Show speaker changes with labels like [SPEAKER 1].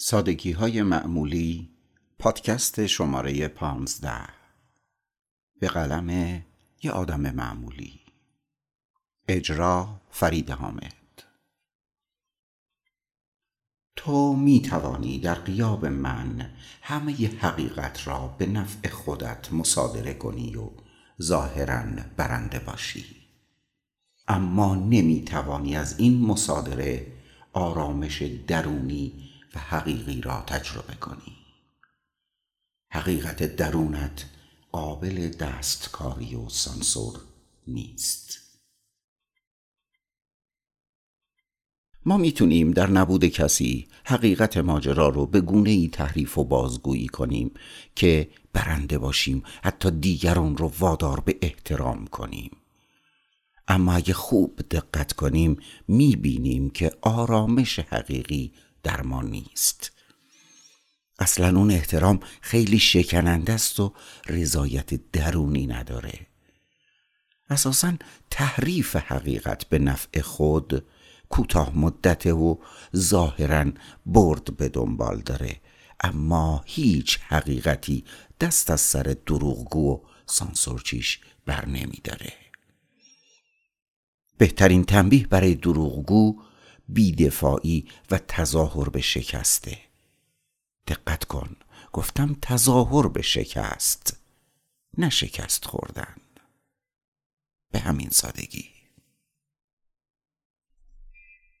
[SPEAKER 1] سادگی های معمولی پادکست شماره پانزده. به قلم یه آدم معمولی. اجرا فرید حامد. تو می توانی در قیاب من همه ی حقیقت را به نفع خودت مصادره کنی و ظاهرا برنده باشی. اما نمی توانی از این مصادره آرامش درونی و حقیقی را تجربه کنی. حقیقت درونت قابل دستکاری و سانسور نیست. ما می‌تونیم در نبود کسی حقیقت ماجرا رو به گونه ای تحریف و بازگویی کنیم که برنده باشیم حتی دیگران رو وادار به احترام کنیم. اما اگه خوب دقت کنیم می‌بینیم که آرامش حقیقی در ما نیست. اصلا اون احترام خیلی شکننده است و رضایت درونی نداره. اساسا تحریف حقیقت به نفع خود کوتاه مدته و ظاهرا برد به دنبال داره. اما هیچ حقیقتی دست از سر دروغگو و سانسورچیش بر نمی داره. بهترین تنبیه برای دروغگو بیدفاعی و تظاهر به شکسته. دقت کن گفتم تظاهر به شکست نه شکست خوردن. به همین سادگی.